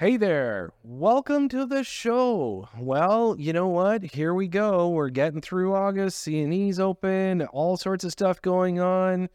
Hey there, welcome to the show. Well, you know what? Here we go. We're getting through August, CNE's open, all sorts of stuff going on.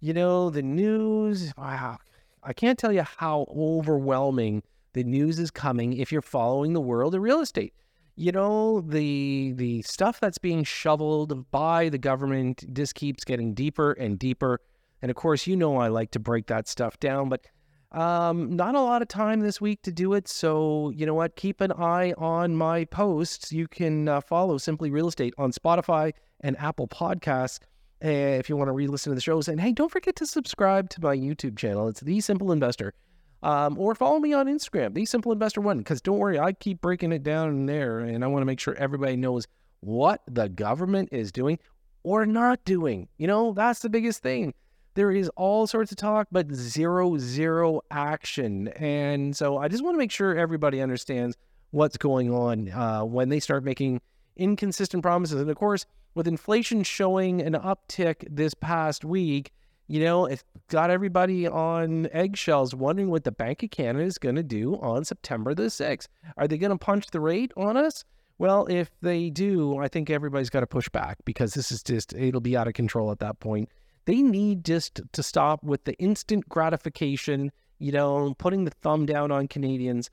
You know, the news, wow. I can't tell you how overwhelming the news is coming if you're following the world of real estate. You know, the the stuff that's being shoveled by the government just keeps getting deeper and deeper. And of course, you know I like to break that stuff down, but um, not a lot of time this week to do it. So, you know what? Keep an eye on my posts. You can uh, follow Simply Real Estate on Spotify and Apple Podcasts uh, if you want to re listen to the shows. And hey, don't forget to subscribe to my YouTube channel. It's The Simple Investor. Um, or follow me on Instagram, The Simple Investor One, because don't worry, I keep breaking it down in there. And I want to make sure everybody knows what the government is doing or not doing. You know, that's the biggest thing there is all sorts of talk, but zero, zero action. And so I just want to make sure everybody understands what's going on uh, when they start making inconsistent promises. And of course, with inflation showing an uptick this past week, you know, it's got everybody on eggshells wondering what the Bank of Canada is going to do on September the 6th. Are they going to punch the rate on us? Well, if they do, I think everybody's got to push back because this is just, it'll be out of control at that point. They need just to stop with the instant gratification, you know, putting the thumb down on Canadians.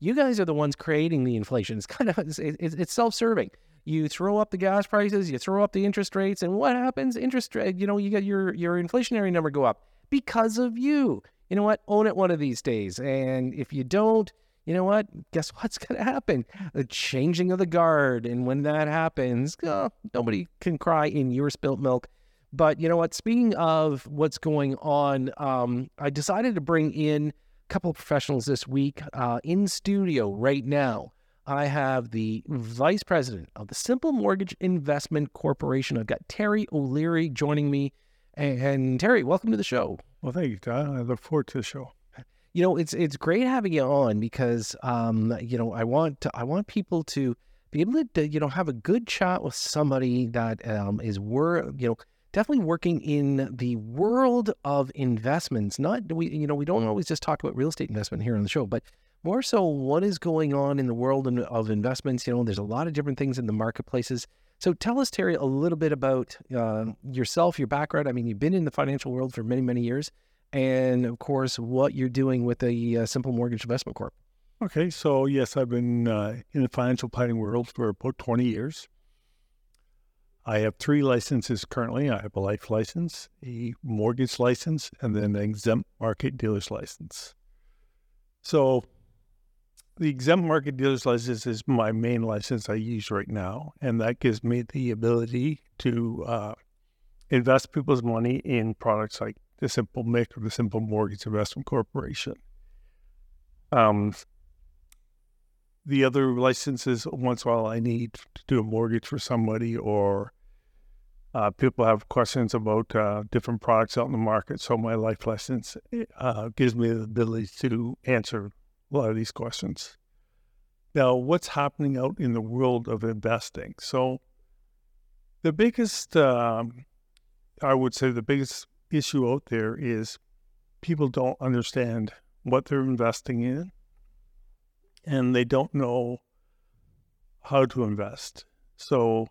You guys are the ones creating the inflation. It's kind of it's, it's self-serving. You throw up the gas prices, you throw up the interest rates, and what happens? Interest rate, you know, you get your your inflationary number go up because of you. You know what? Own it one of these days. And if you don't, you know what? Guess what's going to happen? The changing of the guard. And when that happens, oh, nobody can cry in your spilt milk. But you know what? Speaking of what's going on, um, I decided to bring in a couple of professionals this week uh, in studio right now. I have the vice president of the Simple Mortgage Investment Corporation. I've got Terry O'Leary joining me. And, and Terry, welcome to the show. Well, thank you, Todd. I look forward to the show. You know, it's it's great having you on because um, you know I want to, I want people to be able to you know have a good chat with somebody that um, is wor you know definitely working in the world of investments. Not we, you know, we don't always just talk about real estate investment here on the show, but more so what is going on in the world of investments. You know, there's a lot of different things in the marketplaces. So tell us, Terry, a little bit about uh, yourself, your background. I mean, you've been in the financial world for many, many years, and of course, what you're doing with the uh, Simple Mortgage Investment Corp. Okay, so yes, I've been uh, in the financial planning world for about 20 years. I have three licenses currently. I have a life license, a mortgage license, and then an exempt market dealer's license. So, the exempt market dealer's license is my main license I use right now, and that gives me the ability to uh, invest people's money in products like the Simple MIC or the Simple Mortgage Investment Corporation. Um, the other licenses, once in a while, I need to do a mortgage for somebody or uh, people have questions about uh, different products out in the market. So my life license uh, gives me the ability to answer a lot of these questions. Now, what's happening out in the world of investing? So the biggest, um, I would say, the biggest issue out there is people don't understand what they're investing in, and they don't know how to invest. So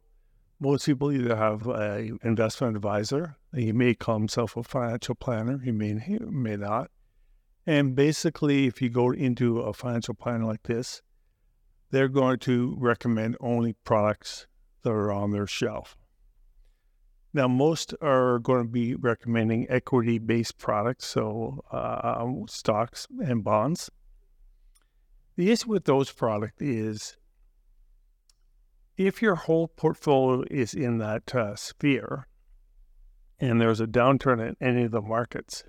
most people either have an investment advisor. He may call himself a financial planner. He may, he may not. And basically, if you go into a financial planner like this, they're going to recommend only products that are on their shelf. Now, most are going to be recommending equity based products, so uh, stocks and bonds. The issue with those products is if your whole portfolio is in that uh, sphere and there's a downturn in any of the markets,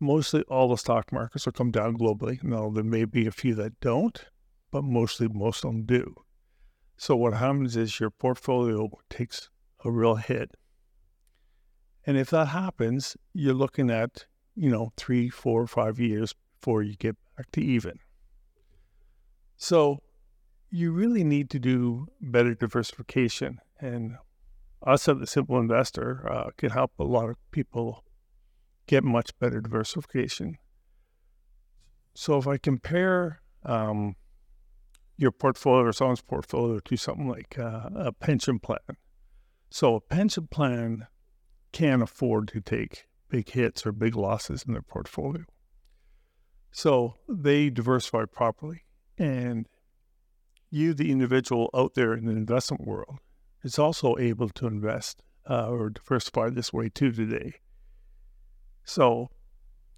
mostly all the stock markets will come down globally. Now, there may be a few that don't, but mostly most of them do. So, what happens is your portfolio takes a real hit. And if that happens, you're looking at, you know, three, four, five years before you get back to even. So, you really need to do better diversification. And us at the Simple Investor uh, can help a lot of people get much better diversification. So if I compare um, your portfolio or someone's portfolio to something like uh, a pension plan, so a pension plan can't afford to take big hits or big losses in their portfolio. So they diversify properly. And you, the individual out there in the investment world, is also able to invest uh, or diversify this way too today. So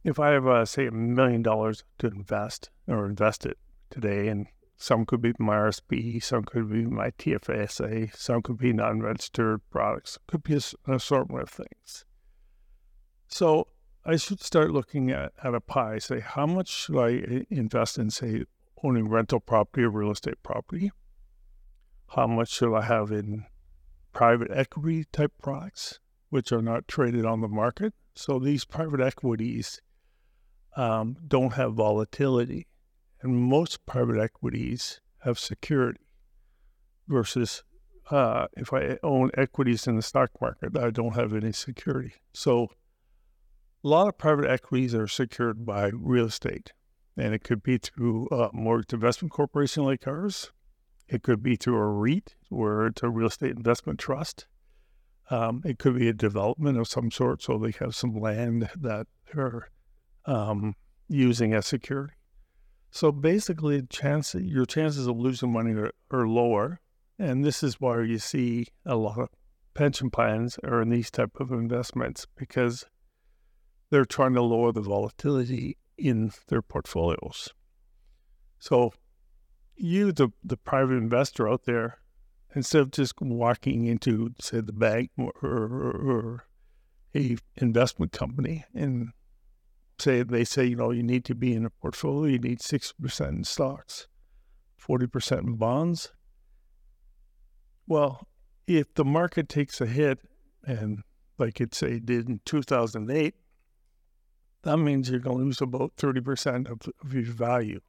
if I have, uh, say, a million dollars to invest or invest it today, and some could be my RSP, some could be my TFSA, some could be non-registered products, could be an assortment of things. So I should start looking at, at a pie, say, how much should I invest in, say, owning rental property or real estate property? How much should I have in private equity type products, which are not traded on the market? So these private equities um, don't have volatility. And most private equities have security versus uh, if I own equities in the stock market, I don't have any security. So a lot of private equities are secured by real estate, and it could be through a mortgage investment corporation like ours. It could be through a REIT, where it's a real estate investment trust. Um, it could be a development of some sort, so they have some land that they're um, using as security. So basically, chance your chances of losing money are, are lower, and this is why you see a lot of pension plans are in these type of investments because they're trying to lower the volatility in their portfolios. So, you, the, the private investor out there, instead of just walking into, say, the bank or, or, or a investment company and say they say, you know, you need to be in a portfolio, you need 60% in stocks, 40% in bonds. Well, if the market takes a hit, and like it say did in 2008, that means you're going to lose about 30% of, of your value.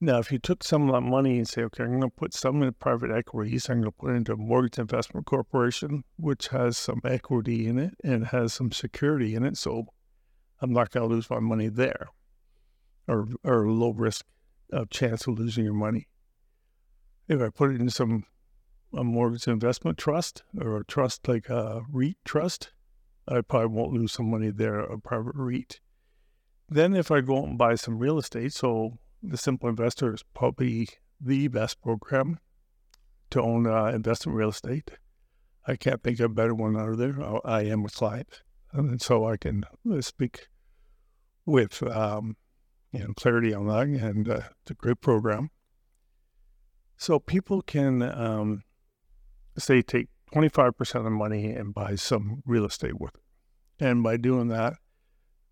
Now, if you took some of that money and say, okay, I'm going to put some in private equities, I'm going to put it into a mortgage investment corporation, which has some equity in it and has some security in it. So I'm not going to lose my money there or, or low risk of chance of losing your money. If I put it in some a mortgage investment trust or a trust like a REIT trust, I probably won't lose some money there, a private REIT. Then if I go out and buy some real estate, so the Simple Investor is probably the best program to own uh, investment real estate. I can't think of a better one out of there. I, am a client, and so I can uh, speak with um, you know clarity on that, and uh, it's a great program. So people can um, say take 25% of the money and buy some real estate with it. And by doing that,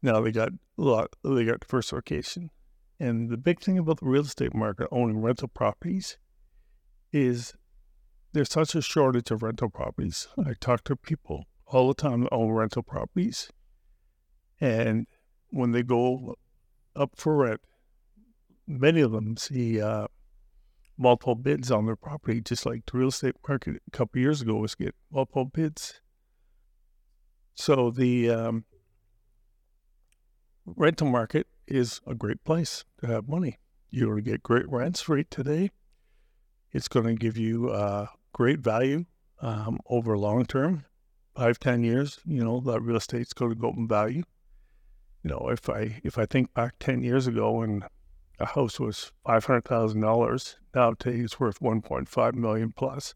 now they got a lot, they got diversification. And the big thing about the real estate market, owning rental properties, is there's such a shortage of rental properties. I talk to people all the time that own rental properties. And when they go up for rent, many of them see uh, multiple bids on their property, just like the real estate market a couple years ago was get multiple bids. So the um, rental market is a great place to have money. You're going to get great rents right today. It's going to give you uh, great value um, over long term, five, ten years. You know that real estate's going to go up in value. You know, if I if I think back ten years ago and a house was five hundred thousand dollars. Now today it's worth one point five million plus.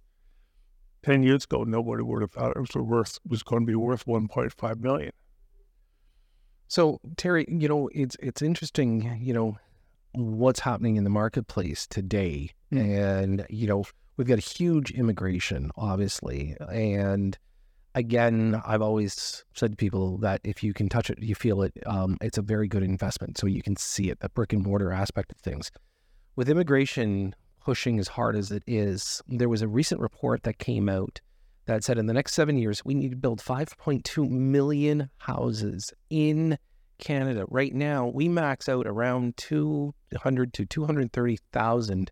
Ten years ago, nobody would have thought it was worth was going to be worth one point five million. So Terry, you know, it's it's interesting, you know, what's happening in the marketplace today, mm. and you know, we've got a huge immigration, obviously, and again, I've always said to people that if you can touch it, you feel it, um, it's a very good investment. So you can see it, the brick and mortar aspect of things. With immigration pushing as hard as it is, there was a recent report that came out that said in the next seven years, we need to build 5.2 million houses in Canada. Right now, we max out around 200 to 230,000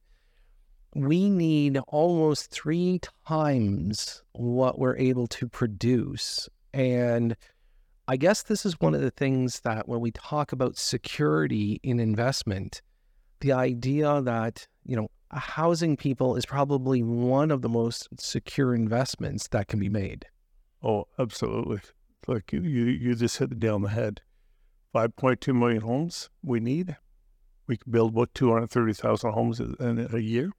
we need almost three times what we're able to produce. And I guess this is one of the things that when we talk about security in investment, the idea that, you know, housing people is probably one of the most secure investments that can be made. Oh, absolutely. Like you, you, just hit the nail on the head. 5.2 million homes we need. We can build about 230,000 homes in a year,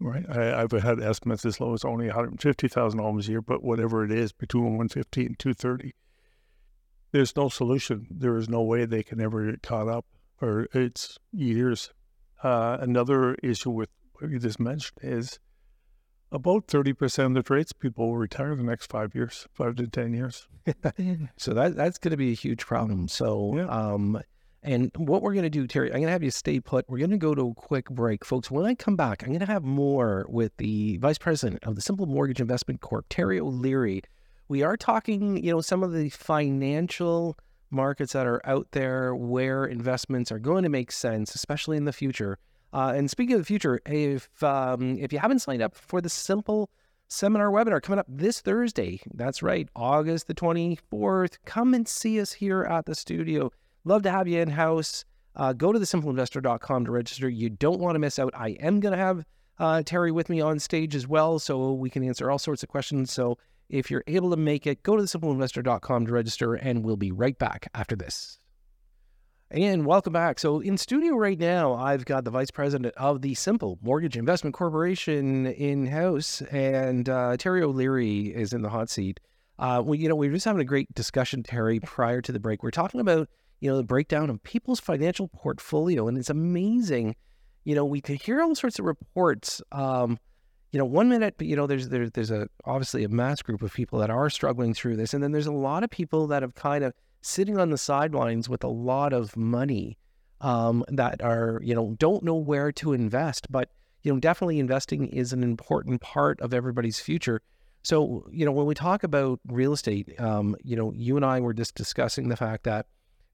right? I, have had estimates as low as only 150,000 homes a year, but whatever it is, between 150 and 230, there's no solution. There is no way they can ever get caught up, or it's years. Uh, another issue with what you just mentioned is about 30% of the tradespeople will retire in the next five years, five to 10 years. so that that's going to be a huge problem. So, yeah. um, and what we're going to do, Terry, I'm going to have you stay put. We're going to go to a quick break. Folks, when I come back, I'm going to have more with the Vice President of the Simple Mortgage Investment Corp, Terry O'Leary. We are talking, you know, some of the financial markets that are out there where investments are going to make sense, especially in the future. Uh, and speaking of the future, if um, if you haven't signed up for the Simple Seminar webinar coming up this Thursday, that's right, August the 24th, come and see us here at the studio. Love to have you in house. Uh, go to thesimpleinvestor.com to register. You don't want to miss out. I am going to have uh, Terry with me on stage as well, so we can answer all sorts of questions. So if you're able to make it, go to thesimpleinvestor.com to register, and we'll be right back after this. And welcome back. So, in studio right now, I've got the vice president of the Simple Mortgage Investment Corporation in house, and uh, Terry O'Leary is in the hot seat. Uh, we, you know, we are just having a great discussion, Terry, prior to the break. We're talking about, you know, the breakdown of people's financial portfolio, and it's amazing. You know, we could hear all sorts of reports. Um, you know, one minute, you know, there's there's there's a obviously a mass group of people that are struggling through this, and then there's a lot of people that have kind of sitting on the sidelines with a lot of money um, that are, you know, don't know where to invest. But, you know, definitely investing is an important part of everybody's future. So, you know, when we talk about real estate, um, you know, you and I were just discussing the fact that,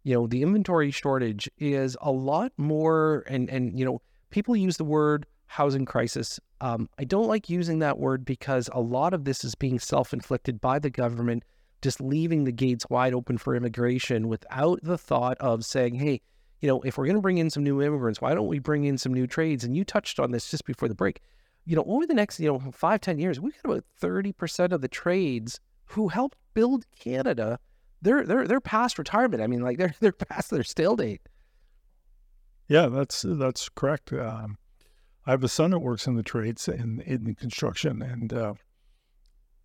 you know, the inventory shortage is a lot more, and and you know, people use the word housing crisis. Um, I don't like using that word because a lot of this is being self-inflicted by the government just leaving the gates wide open for immigration without the thought of saying, hey, you know, if we're going to bring in some new immigrants, why don't we bring in some new trades? And you touched on this just before the break. You know, over the next, you know, five, ten years, we've got about 30% of the trades who helped build Canada. They're they're they're past retirement. I mean, like they're they're past their stale date. Yeah, that's that's correct. Um, I have a son that works in the trades and in, construction, and uh,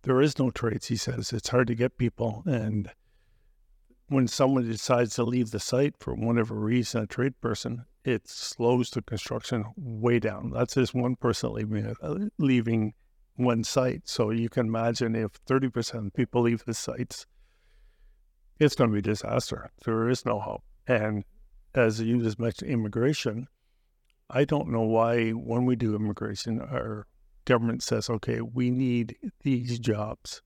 there is no trades, he says. It's hard to get people. And when someone decides to leave the site for whatever reason, a trade person, it slows the construction way down. That's just one person leaving, uh, leaving one site. So you can imagine if 30% of people leave the sites, it's going to be a disaster. There is no hope. And as you just mentioned, immigration, I don't know why when we do immigration, our government says, okay, we need these jobs.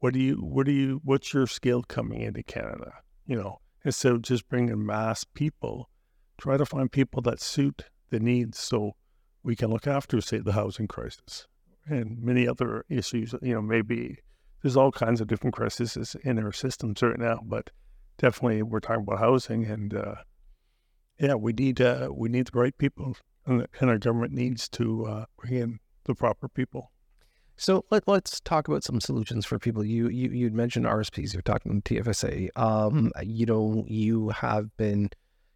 What do you, what do you, what's your skill coming into Canada? You know, instead of just bringing mass people, try to find people that suit the needs so we can look after, say, the housing crisis and many other issues. You know, maybe there's all kinds of different crises in our systems right now, but definitely we're talking about housing and, uh, yeah, we need uh, we need the right people, and, and our government needs to uh, bring in the proper people. So let, us talk about some solutions for people. You you you mentioned RSPs. You're talking TFSA. Um, you know, you have been,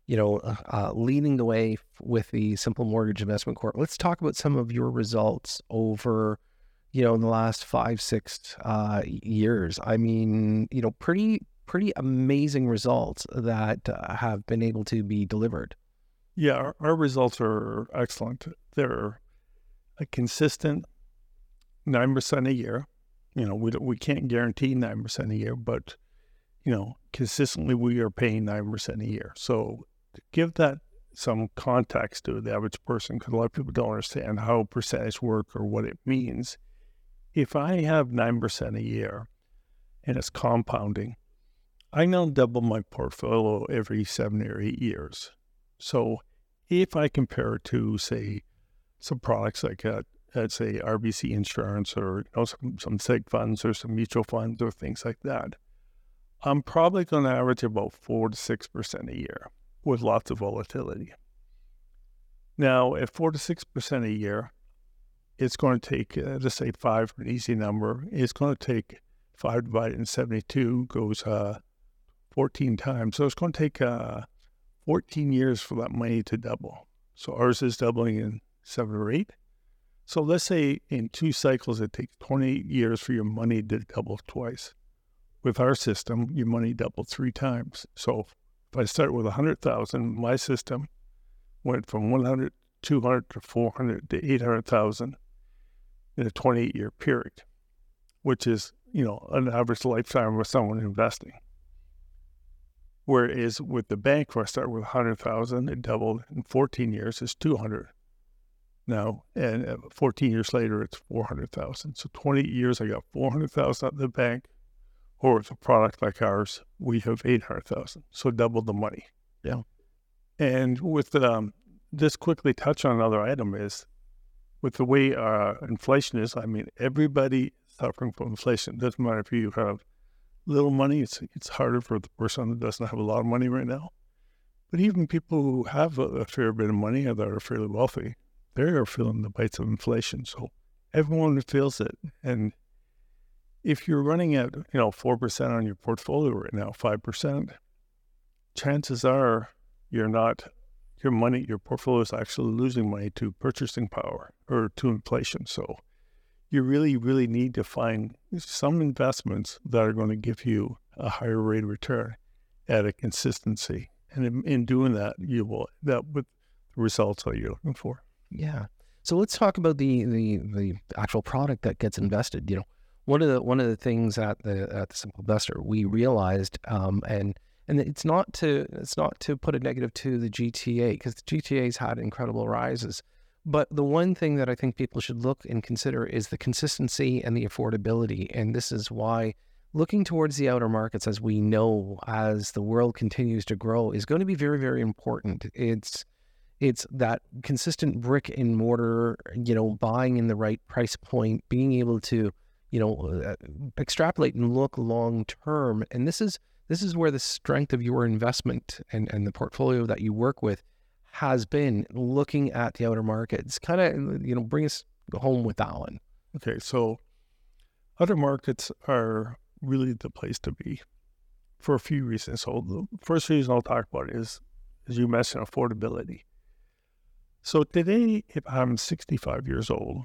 you know, uh, uh, leading the way with the Simple Mortgage Investment Corp. Let's talk about some of your results over, you know, in the last five six uh, years. I mean, you know, pretty pretty amazing results that uh, have been able to be delivered. Yeah, our, our results are excellent. They're a consistent 9% a year. You know, we, we can't guarantee 9% a year, but, you know, consistently we are paying 9% a year. So to give that some context to the average person, because a lot of people don't understand how percentage work or what it means. If I have 9% a year and it's compounding, I now double my portfolio every seven or eight years. So if I compare it to, say, some products like uh, at say RBC insurance or you know, some, some seg funds or some mutual funds or things like that. I'm probably going to average about four to six percent a year with lots of volatility. Now, at four to six percent a year, it's going to take, uh, let's say five, an easy number. It's going to take five divided in 72 goes uh, 14 times. So it's going to take uh, 14 years for that money to double. So ours is doubling in seven or eight. So let's say in two cycles, it takes 28 years for your money to double twice. With our system, your money doubled three times. So if I start with 100,000, my system went from 100, 200 to 400 to 800,000 in a 28 year period, which is, you know, an average lifetime of someone investing. Whereas with the bank, where I start with 100,000, it doubled in 14 years, it's 200 now. And uh, 14 years later, it's 400,000. So 20 years, I got 400,000 at the bank. Or with a product like ours, we have 800,000. So double the money. Yeah. And with um, this quickly touch on another item is with the way uh, inflation is, I mean, everybody suffering from inflation. Doesn't matter if you have little money; it's it's harder for the person that doesn't have a lot of money right now. But even people who have a, a fair bit of money that are fairly wealthy, they are feeling the bites of inflation. So everyone feels it. And if you're running at you know four percent on your portfolio right now, five percent, chances are you're not your money, your portfolio is actually losing money to purchasing power or to inflation. So you really, really need to find some investments that are going to give you a higher rate of return at a consistency. And in, in doing that, you will that with the results that you're looking for. Yeah. So let's talk about the the the actual product that gets invested. You know, one of the one of the things at the at the Simple Investor we realized, um, and and it's not to it's not to put a negative to the GTA because the GTA's had incredible rises. But the one thing that I think people should look and consider is the consistency and the affordability. And this is why looking towards the outer markets, as we know, as the world continues to grow, is going to be very, very important. It's it's that consistent brick and mortar, you know, buying in the right price point, being able to, you know, uh, extrapolate and look long term. And this is this is where the strength of your investment and, and the portfolio that you work with has been looking at the outer markets. Kind of, you know, bring us home with that one. Okay, so outer markets are really the place to be for a few reasons. So the first reason I'll talk about is, as you mentioned, affordability. So today, if I'm 65 years old,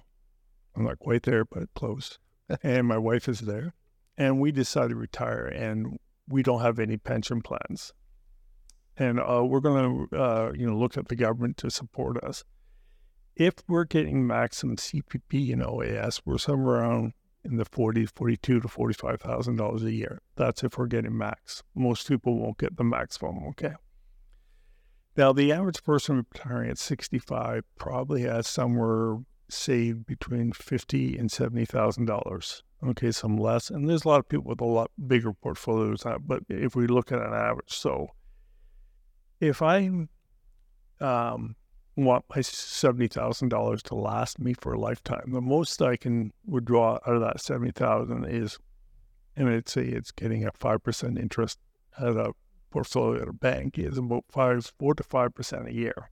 I'm not quite there, but close, and my wife is there, and we decide to retire, and we don't have any pension plans. And uh, we're going to, uh, you know, look at the government to support us. If we're getting maximum CPP and OAS, we're somewhere around in the 40, 42 to $45,000 a year. That's if we're getting max. Most people won't get the maximum, okay? Now, the average person retiring at 65 probably has somewhere saved between fifty and seventy thousand dollars. Okay, some less, and there's a lot of people with a lot bigger portfolios. But if we look at an average, so if I um, want my seventy thousand dollars to last me for a lifetime, the most I can withdraw out of that seventy thousand is, and I'd say it's getting a five percent interest at a portfolio at a bank is about five, four to five percent a year.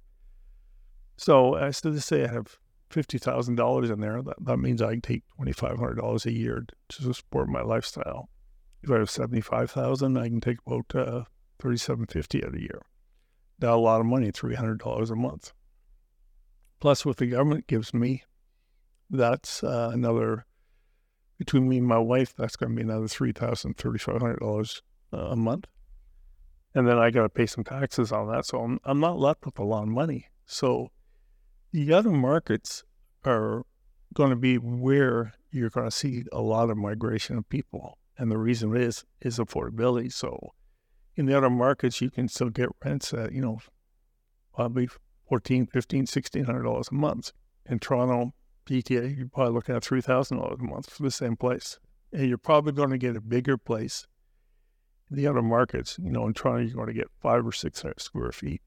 So I just say I have fifty thousand dollars in there, that, that means I can take twenty five hundred dollars a year to support my lifestyle. If I have seventy five thousand, I can take about uh, thirty seven fifty a year. Now a lot of money, three hundred dollars a month. Plus, what the government gives me, that's uh, another between me and my wife. That's going to be another three thousand thirty five hundred dollars uh, a month, and then I got to pay some taxes on that. So I'm I'm not left with a lot of money. So the other markets are going to be where you're going to see a lot of migration of people. And the reason is is affordability. So in the other markets, you can still get rents at, you know, probably 14, 15, 1600 dollars a month. In Toronto, GTA, you're probably looking at $3,000 a month for the same place. And you're probably going to get a bigger place in the other markets. You know, in Toronto, you're going to get five or 600 square feet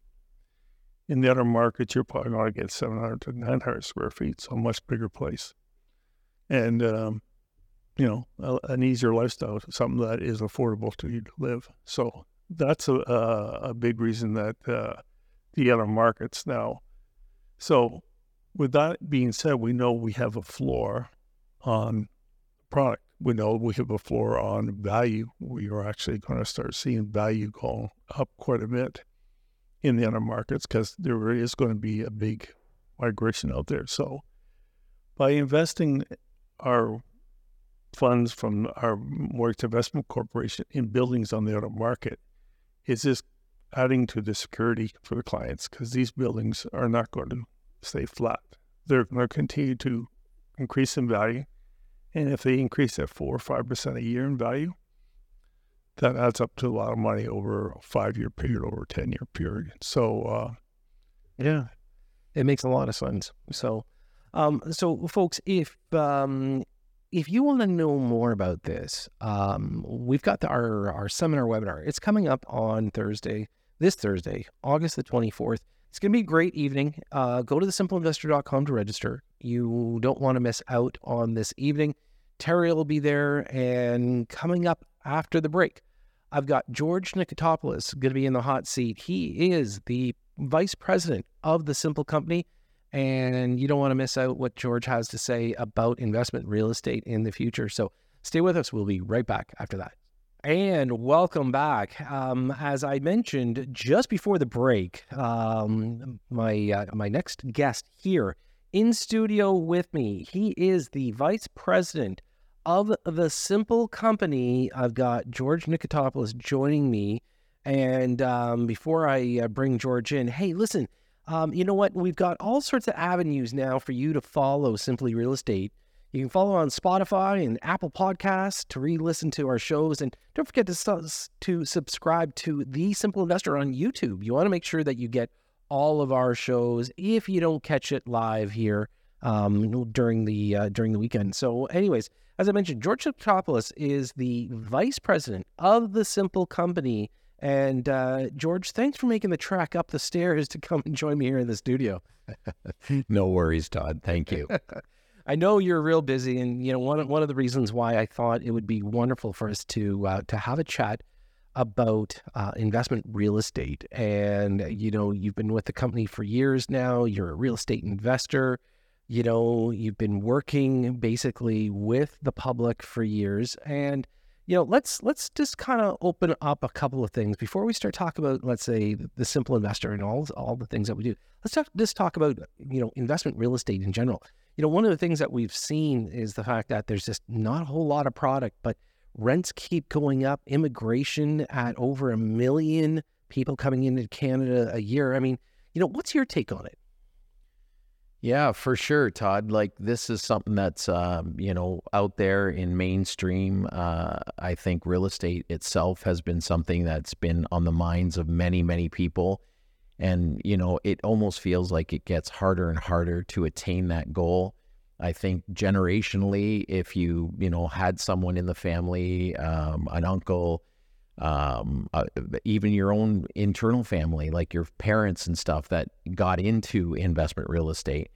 in the other markets, you're probably going to get 700 to 900 square feet, so a much bigger place. And um, you know, a, an easier lifestyle, something that is affordable to you to live. So that's a, a, a big reason that uh, the other markets now. So with that being said, we know we have a floor on product. We know we have a floor on value. We are actually going to start seeing value go up quite a bit in the other markets because there is going to be a big migration out there. So by investing our funds from our mortgage investment corporation in buildings on the other market, is this adding to the security for the clients because these buildings are not going to stay flat. They're going to continue to increase in value. And if they increase at four or five percent a year in value, that adds up to a lot of money over a five year period, over a 10 year period. So, uh, yeah, it makes a lot of sense. So, um, so folks, if, um, if you want to know more about this, um, we've got the, our, our seminar webinar. It's coming up on Thursday, this Thursday, August the 24th. It's going to be a great evening. Uh, go to thesimpleinvestor.com to register. You don't want to miss out on this evening. Terry will be there. And coming up after the break, I've got George Nikotopoulos going to be in the hot seat. He is the vice president of the Simple Company. And you don't want to miss out what George has to say about investment real estate in the future. So stay with us. We'll be right back after that. And welcome back. Um, as I mentioned just before the break, um, my uh, my next guest here in studio with me, he is the vice president of the Simple Company. I've got George Nikotopoulos joining me. And um, before I uh, bring George in, hey, listen, um, you know what? We've got all sorts of avenues now for you to follow Simply Real Estate. You can follow on Spotify and Apple Podcasts to re-listen to our shows, and don't forget to to subscribe to The Simple Investor on YouTube. You want to make sure that you get all of our shows if you don't catch it live here um, during the uh, during the weekend. So, anyways, as I mentioned, George Nikotopoulos is the vice president of the Simple Company. And uh, George, thanks for making the track up the stairs to come and join me here in the studio. no worries, Todd. Thank you. I know you're real busy, and you know one one of the reasons why I thought it would be wonderful for us to uh, to have a chat about uh, investment real estate. And you know, you've been with the company for years now. You're a real estate investor. You know, you've been working basically with the public for years, and you know, let's let's just kind of open up a couple of things before we start talking about, let's say, the simple investor and all all the things that we do. Let's talk, just talk about you know investment real estate in general. You know, one of the things that we've seen is the fact that there's just not a whole lot of product, but rents keep going up. Immigration at over a million people coming into Canada a year. I mean, you know, what's your take on it? Yeah, for sure, Todd. Like this is something that's um, you know out there in mainstream. Uh, I think real estate itself has been something that's been on the minds of many, many people, and you know it almost feels like it gets harder and harder to attain that goal. I think generationally, if you you know had someone in the family, um, an uncle, um, uh, even your own internal family, like your parents and stuff that got into investment real estate,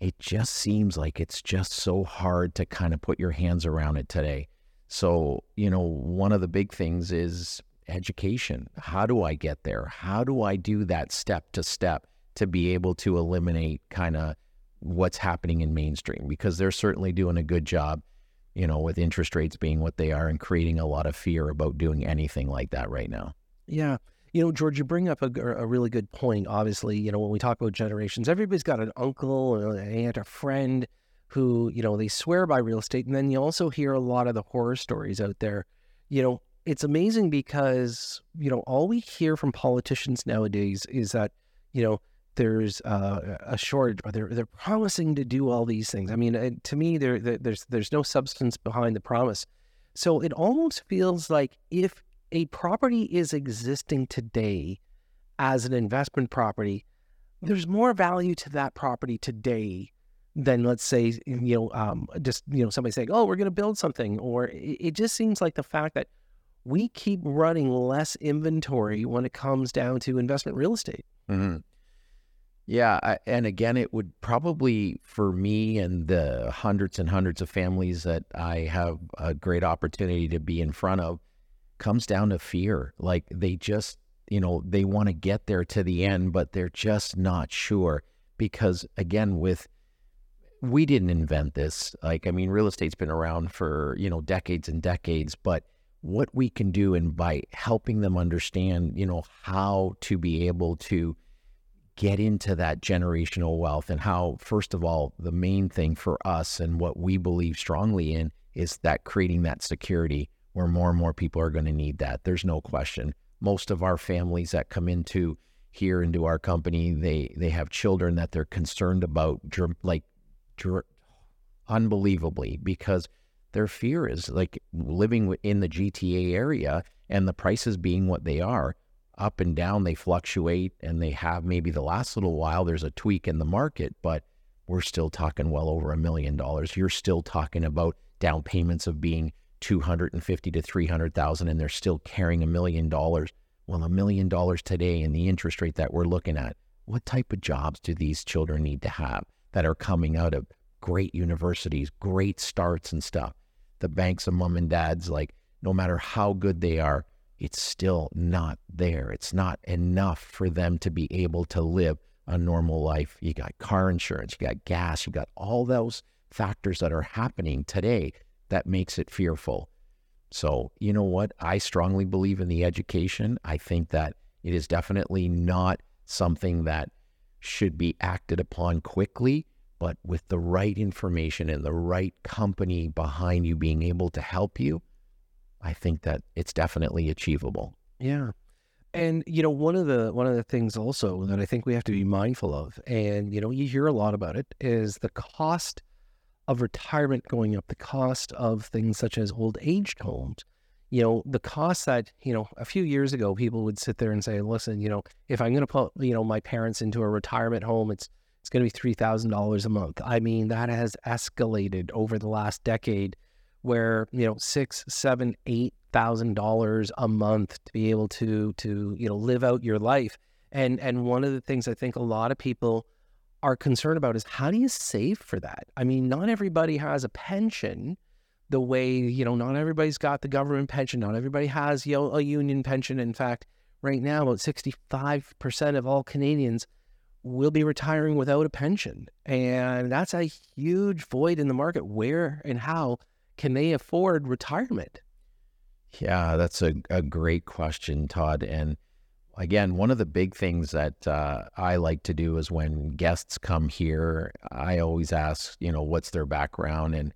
it just seems like it's just so hard to kind of put your hands around it today. So, you know, one of the big things is education. How do I get there? How do I do that step to step to be able to eliminate kind of what's happening in mainstream? Because they're certainly doing a good job you know, with interest rates being what they are and creating a lot of fear about doing anything like that right now. Yeah. You know, George, you bring up a, a really good point. Obviously, you know, when we talk about generations, everybody's got an uncle, an aunt, a friend who, you know, they swear by real estate. And then you also hear a lot of the horror stories out there. You know, it's amazing because, you know, all we hear from politicians nowadays is that, you know, there's uh, a shortage or they're they're promising to do all these things. I mean, to me, there, there's there's no substance behind the promise. So it almost feels like if a property is existing today as an investment property, there's more value to that property today than let's say you know um, just you know somebody saying, "Oh, we're going to build something," or it, it just seems like the fact that we keep running less inventory when it comes down to investment real estate. Mm-hmm. Yeah, I, and again, it would probably for me and the hundreds and hundreds of families that I have a great opportunity to be in front of comes down to fear. Like they just, you know, they want to get there to the end, but they're just not sure because again, with we didn't invent this. Like, I mean, real estate's been around for, you know, decades and decades, but what we can do and by helping them understand, you know, how to be able to get into that generational wealth and how, first of all, the main thing for us and what we believe strongly in is that creating that security where more and more people are going to need that. There's no question. Most of our families that come into here into our company, they they have children that they're concerned about, like unbelievably, because their fear is like living in the GTA area and the prices being what they are up and down, they fluctuate and they have maybe the last little while there's a tweak in the market, but we're still talking well over a million dollars. You're still talking about down payments of being 250 to 300,000 and they're still carrying a million dollars. Well, a million dollars today and the interest rate that we're looking at, what type of jobs do these children need to have that are coming out of great universities, great starts and stuff? The banks of mom and dads, like no matter how good they are, it's still not there. It's not enough for them to be able to live a normal life. You got car insurance, you got gas, you got all those factors that are happening today that makes it fearful. So, you know what? I strongly believe in the education. I think that it is definitely not something that should be acted upon quickly, but with the right information and the right company behind you being able to help you, I think that it's definitely achievable. Yeah. And you know, one of the one of the things also that I think we have to be mindful of, and you know, you hear a lot about it, is the cost of retirement going up, the cost of things such as old age homes. You know, the cost that, you know, a few years ago people would sit there and say, listen, you know, if I'm gonna put, you know, my parents into a retirement home, it's it's gonna be three thousand dollars a month. I mean, that has escalated over the last decade where you know six, seven, eight thousand dollars a month to be able to to you know live out your life. And and one of the things I think a lot of people are concerned about is how do you save for that? I mean, not everybody has a pension the way, you know, not everybody's got the government pension. Not everybody has, you know, a union pension. In fact, right now, about 65% of all Canadians will be retiring without a pension. And that's a huge void in the market. Where and how can they afford retirement? Yeah, that's a, a great question, Todd. And again, one of the big things that uh, I like to do is when guests come here, I always ask, you know, what's their background? And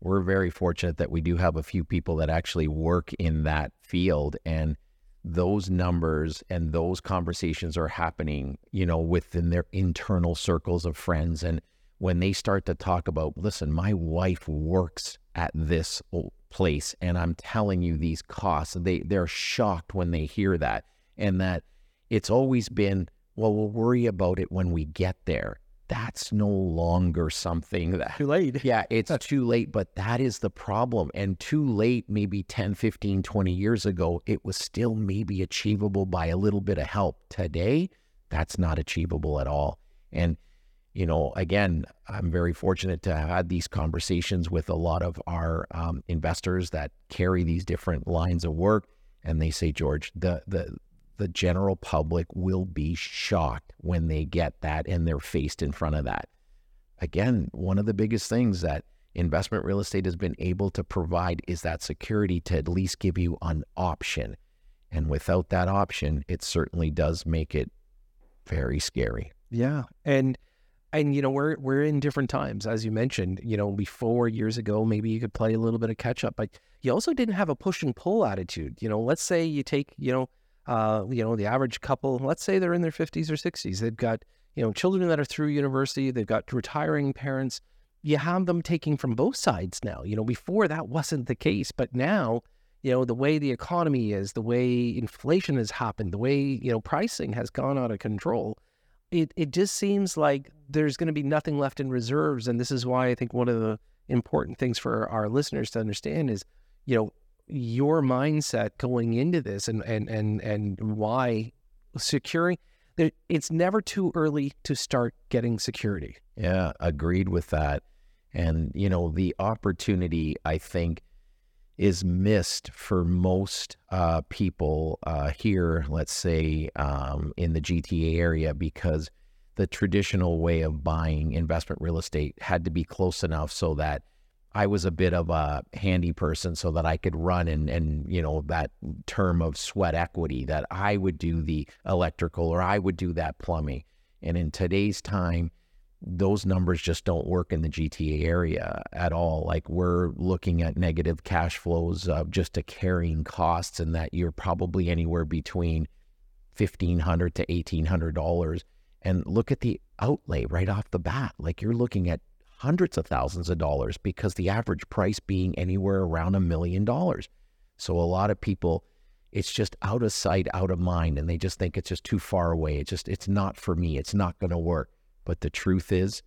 we're very fortunate that we do have a few people that actually work in that field. And those numbers and those conversations are happening, you know, within their internal circles of friends. And when they start to talk about, listen, my wife works at this place and I'm telling you these costs, they, they're shocked when they hear that. And that it's always been, well, we'll worry about it when we get there. That's no longer something that too late. Yeah, it's too late, but that is the problem. And too late, maybe 10, 15, 20 years ago, it was still maybe achievable by a little bit of help. Today, that's not achievable at all. And you know, again, I'm very fortunate to have had these conversations with a lot of our um, investors that carry these different lines of work, and they say, George, the the the general public will be shocked when they get that and they're faced in front of that. Again, one of the biggest things that investment real estate has been able to provide is that security to at least give you an option. And without that option, it certainly does make it very scary. Yeah. And and you know we're we're in different times as you mentioned you know before years ago maybe you could play a little bit of catch up but you also didn't have a push and pull attitude you know let's say you take you know uh, you know the average couple let's say they're in their 50s or 60s they've got you know children that are through university they've got retiring parents you have them taking from both sides now you know before that wasn't the case but now you know the way the economy is the way inflation has happened the way you know pricing has gone out of control it it just seems like there's going to be nothing left in reserves, and this is why I think one of the important things for our listeners to understand is, you know, your mindset going into this, and and and and why securing it's never too early to start getting security. Yeah, agreed with that. And, you know, the opportunity, I think, is missed for most uh, people uh, here, let's say um, in the GTA area, because the traditional way of buying investment real estate had to be close enough so that I was a bit of a handy person so that I could run and and you know that term of sweat equity that I would do the electrical or I would do that plumbing. And in today's time, those numbers just don't work in the GTA area at all. Like we're looking at negative cash flows of just a carrying costs, and that you're probably anywhere between fifteen hundred to eighteen hundred dollars. And look at the outlay right off the bat. Like you're looking at hundreds of thousands of dollars because the average price being anywhere around a million dollars. So a lot of people, it's just out of sight, out of mind, and they just think it's just too far away. It's just, it's not for me. It's not going to work. But the truth is,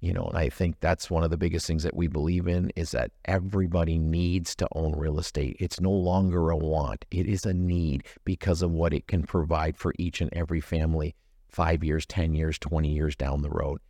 you know, and I think that's one of the biggest things that we believe in is that everybody needs to own real estate. It's no longer a want, it is a need because of what it can provide for each and every family five years, 10 years, 20 years down the road.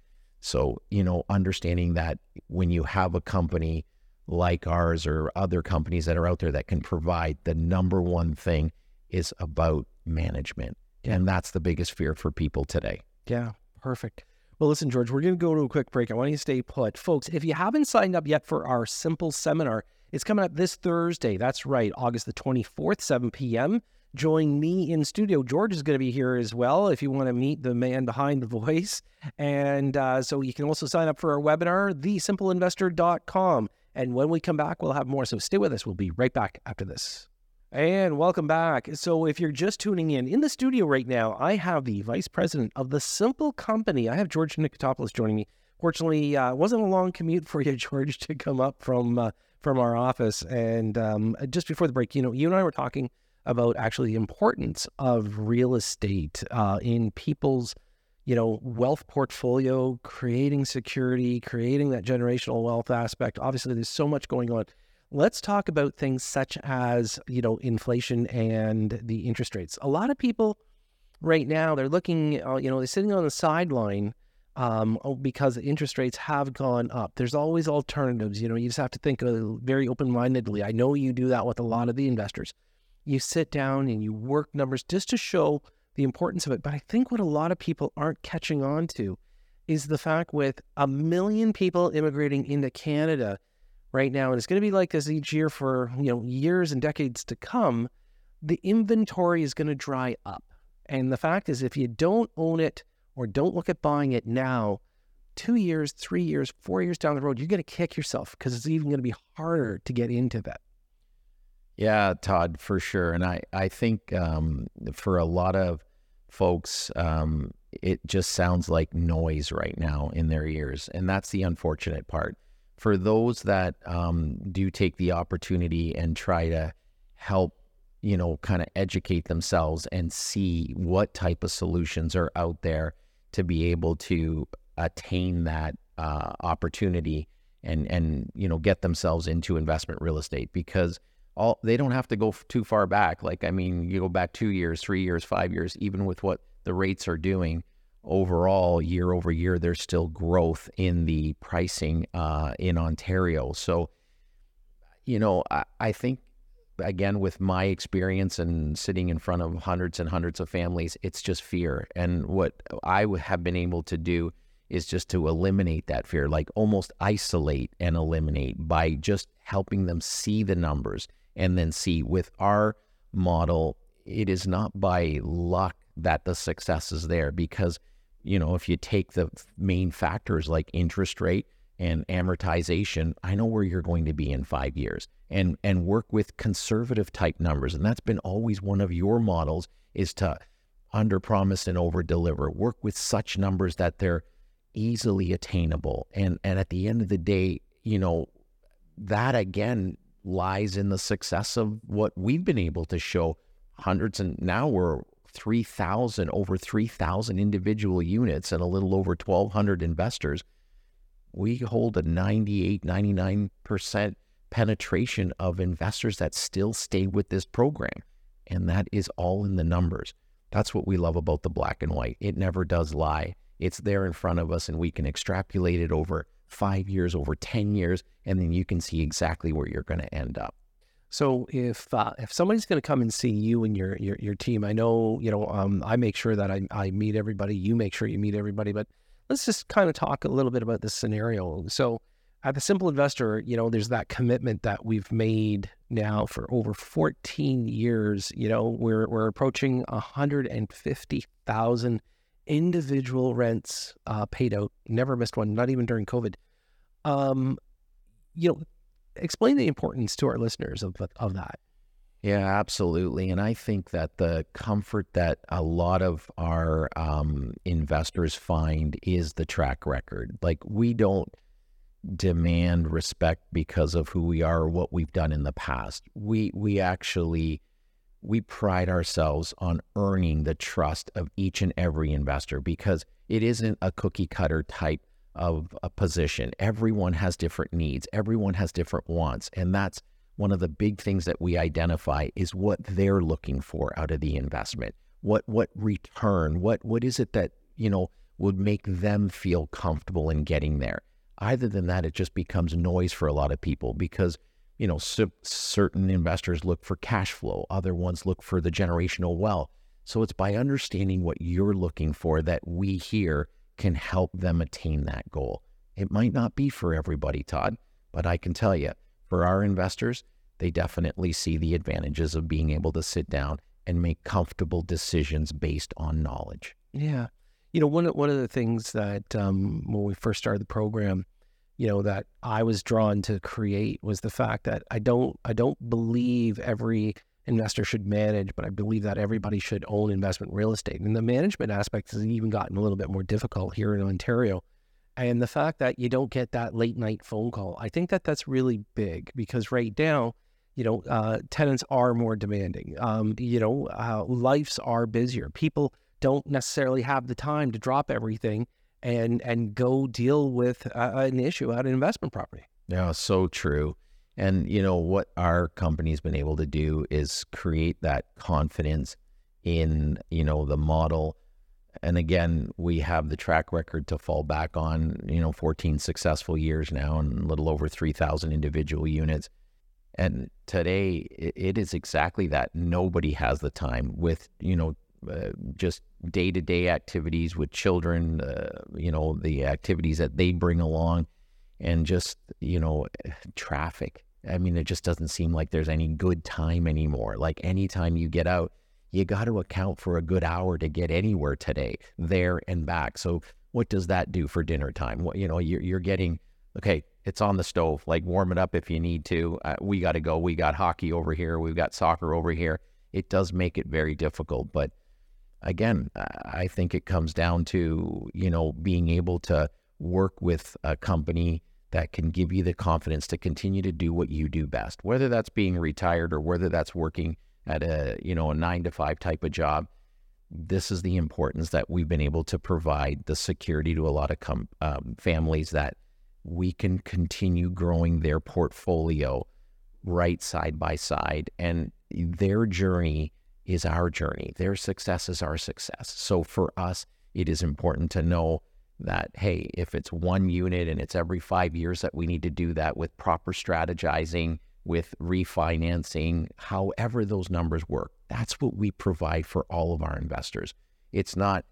So, you know, understanding that when you have a company like ours or other companies that are out there that can provide, the number one thing is about management. Yeah. And that's the biggest fear for people today. Yeah, perfect. Well, listen, George, we're going to go to a quick break. I want you to stay put. Folks, if you haven't signed up yet for our simple seminar, it's coming up this Thursday. That's right, August the 24th, 7 p.m join me in studio. George is going to be here as well if you want to meet the man behind the voice. And uh, so you can also sign up for our webinar, thesimpleinvestor.com. And when we come back, we'll have more. So stay with us. We'll be right back after this. And welcome back. So, if you're just tuning in, in the studio right now, I have the vice president of the Simple Company. I have George Nikotopoulos joining me. Fortunately, uh, wasn't a long commute for you, George, to come up from uh, from our office. And um, just before the break, you know, you and I were talking about actually the importance of real estate uh, in people's you know wealth portfolio creating security creating that generational wealth aspect obviously there's so much going on let's talk about things such as you know inflation and the interest rates a lot of people right now they're looking uh, you know they're sitting on the sideline um, because interest rates have gone up. There's always alternatives. You know, you just have to think very open mindedly. I know you do that with a lot of the investors you sit down and you work numbers just to show the importance of it. But I think what a lot of people aren't catching on to is the fact with a million people immigrating into Canada right now, and it's going to be like this each year for you know years and decades to come, the inventory is going to dry up. And the fact is, if you don't own it or don't look at buying it now, two years, three years, four years down the road, you're going to kick yourself because it's even going to be harder to get into that. Yeah, Todd, for sure. And I, I think um, for a lot of folks, um, it just sounds like noise right now in their ears. And that's the unfortunate part. For those that um, do take the opportunity and try to help, you know, kind of educate themselves and see what type of solutions are out there to be able to attain that uh, opportunity and, and, you know, get themselves into investment real estate because – all they don't have to go too far back. Like I mean, you go back two years, three years, five years, even with what the rates are doing overall year over year, there's still growth in the pricing uh, in Ontario. So, you know, I, I think again with my experience and sitting in front of hundreds and hundreds of families, it's just fear. And what I have been able to do is just to eliminate that fear, like almost isolate and eliminate by just helping them see the numbers and then see with our model, it is not by luck that the success is there because, you know, if you take the main factors like interest rate and amortization, I know where you're going to be in five years and, and work with conservative type numbers. And that's been always one of your models is to under promise and over deliver, work with such numbers that they're easily attainable. And, and at the end of the day, you know, that again lies in the success of what we've been able to show hundreds and now we're 3,000, over 3,000 individual units and a little over 1,200 investors. We hold a 98, 99% penetration of investors that still stay with this program. And that is all in the numbers. That's what we love about the black and white. It never does lie. It's there in front of us, and we can extrapolate it over five years, over 10 years, and then you can see exactly where you're going to end up. So if uh, if somebody's going to come and see you and your your, your team, I know you know um, I make sure that I, I meet everybody. You make sure you meet everybody. But let's just kind of talk a little bit about this scenario. So at the Simple Investor, you know, there's that commitment that we've made now for over 14 years. You know, we're we're approaching 150,000 individual rents uh, paid out. Never missed one, not even during COVID. Um, you know, explain the importance to our listeners of of that. Yeah, absolutely. And I think that the comfort that a lot of our um, investors find is the track record. Like we don't demand respect because of who we are or what we've done in the past. We we actually we pride ourselves on earning the trust of each and every investor because it isn't a cookie cutter type of a position. Everyone has different needs, everyone has different wants, and that's one of the big things that we identify is what they're looking for out of the investment. What what return? What what is it that, you know, would make them feel comfortable in getting there? Either than that, it just becomes noise for a lot of people because, you know, c- certain investors look for cash flow, other ones look for the generational wealth. So it's by understanding what you're looking for that we here can help them attain that goal. It might not be for everybody, Todd, but I can tell you, for our investors, they definitely see the advantages of being able to sit down and make comfortable decisions based on knowledge. Yeah you know, one one of the things that um, when we first started the program, you know, that I was drawn to create was the fact that I don't I don't believe every investor should manage, but I believe that everybody should own investment real estate. And the management aspect has even gotten a little bit more difficult here in Ontario. And the fact that you don't get that late night phone call, I think that that's really big because right now, you know, uh, tenants are more demanding. Um, you know, uh, lives are busier. People don't necessarily have the time to drop everything and and go deal with uh, an issue at an investment property. Yeah, so true. And you know what our company's been able to do is create that confidence in you know the model. And again, we have the track record to fall back on. You know, 14 successful years now, and a little over 3,000 individual units. And today, it is exactly that. Nobody has the time with you know uh, just day to day activities with children, uh, you know, the activities that they bring along, and just, you know, traffic. I mean, it just doesn't seem like there's any good time anymore. Like anytime you get out, you got to account for a good hour to get anywhere today, there and back. So, what does that do for dinner time? What, you know, you're, you're getting, okay, it's on the stove, like warm it up if you need to. Uh, we got to go. We got hockey over here. We've got soccer over here. It does make it very difficult, but again, I think it comes down to, you know, being able to work with a company that can give you the confidence to continue to do what you do best, whether that's being retired or whether that's working at a, you know, a nine to five type of job. This is the importance that we've been able to provide the security to a lot of com- um, families that we can continue growing their portfolio right side by side and their journey is our journey. Their success is our success. So for us, it is important to know that, hey, if it's one unit and it's every five years that we need to do that with proper strategizing, with refinancing, however those numbers work, that's what we provide for all of our investors. It's not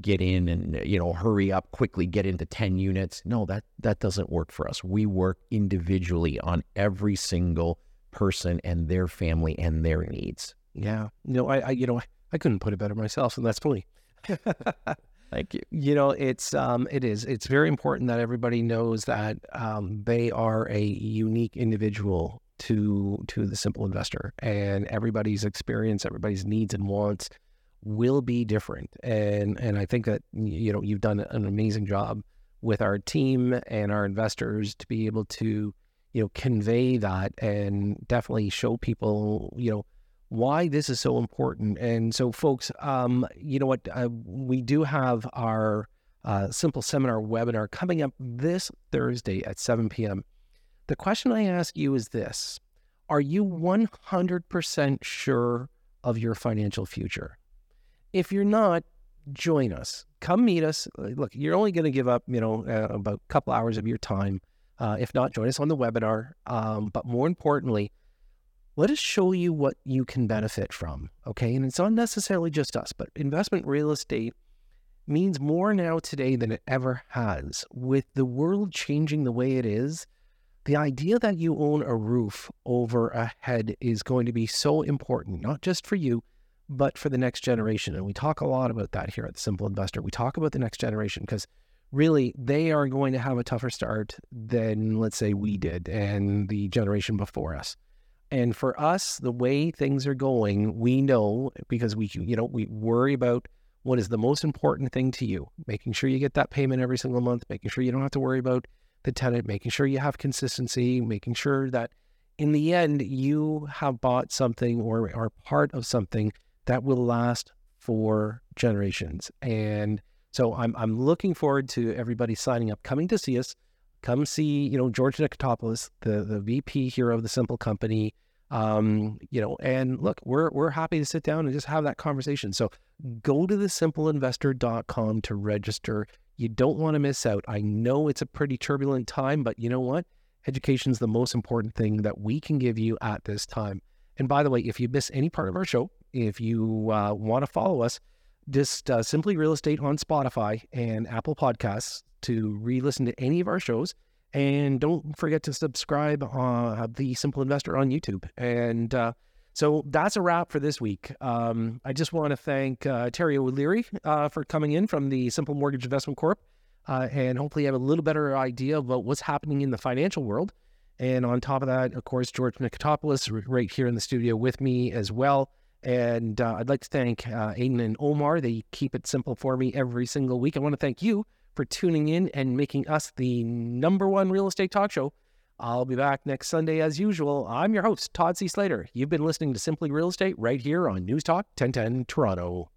get in and you know hurry up quickly get into 10 units no that that doesn't work for us we work individually on every single person and their family and their needs yeah. You know, I, I you know, I couldn't put it better myself, and that's funny. Thank you. You know, it's um, it is. It's very important that everybody knows that um, they are a unique individual to to the simple investor, and everybody's experience, everybody's needs and wants will be different. And and I think that you know you've done an amazing job with our team and our investors to be able to you know convey that and definitely show people you know why this is so important. And so, folks, um, you know what? Uh, we do have our uh, simple seminar webinar coming up this Thursday at 7 p.m. The question I ask you is this Are you 100% sure of your financial future? If you're not, join us. Come meet us. Look, you're only going to give up, you know, uh, about a couple hours of your time. Uh, if not, join us on the webinar. Um, but more importantly, let us show you what you can benefit from. Okay. And it's not necessarily just us, but investment real estate means more now today than it ever has. With the world changing the way it is, the idea that you own a roof over a head is going to be so important, not just for you, but for the next generation. And we talk a lot about that here at the Simple Investor. We talk about the next generation because really they are going to have a tougher start than, let's say, we did and the generation before us. And for us, the way things are going, we know because we, you know, we worry about what is the most important thing to you, making sure you get that payment every single month, making sure you don't have to worry about the tenant, making sure you have consistency, making sure that in the end you have bought something or are part of something that will last for generations. And so I'm I'm looking forward to everybody signing up, coming to see us. Come see, you know, George Nikotopoulos, the the VP here of the Simple Company. Um, you know, and look, we're we're happy to sit down and just have that conversation. So go to thesimpleinvestor.com to register. You don't want to miss out. I know it's a pretty turbulent time, but you know what? Education is the most important thing that we can give you at this time. And by the way, if you miss any part of our show, if you uh, want to follow us, just uh, simply real estate on Spotify and Apple Podcasts to re listen to any of our shows. And don't forget to subscribe uh, the Simple Investor on YouTube. And uh, so that's a wrap for this week. Um, I just want to thank uh, Terry O'Leary uh, for coming in from the Simple Mortgage Investment Corp. Uh, and hopefully, have a little better idea about what's happening in the financial world. And on top of that, of course, George Nikotopoulos right here in the studio with me as well. And uh, I'd like to thank uh, Aiden and Omar. They keep it simple for me every single week. I want to thank you for tuning in and making us the number one real estate talk show. I'll be back next Sunday as usual. I'm your host, Todd C. Slater. You've been listening to Simply Real Estate right here on News Talk 1010 Toronto.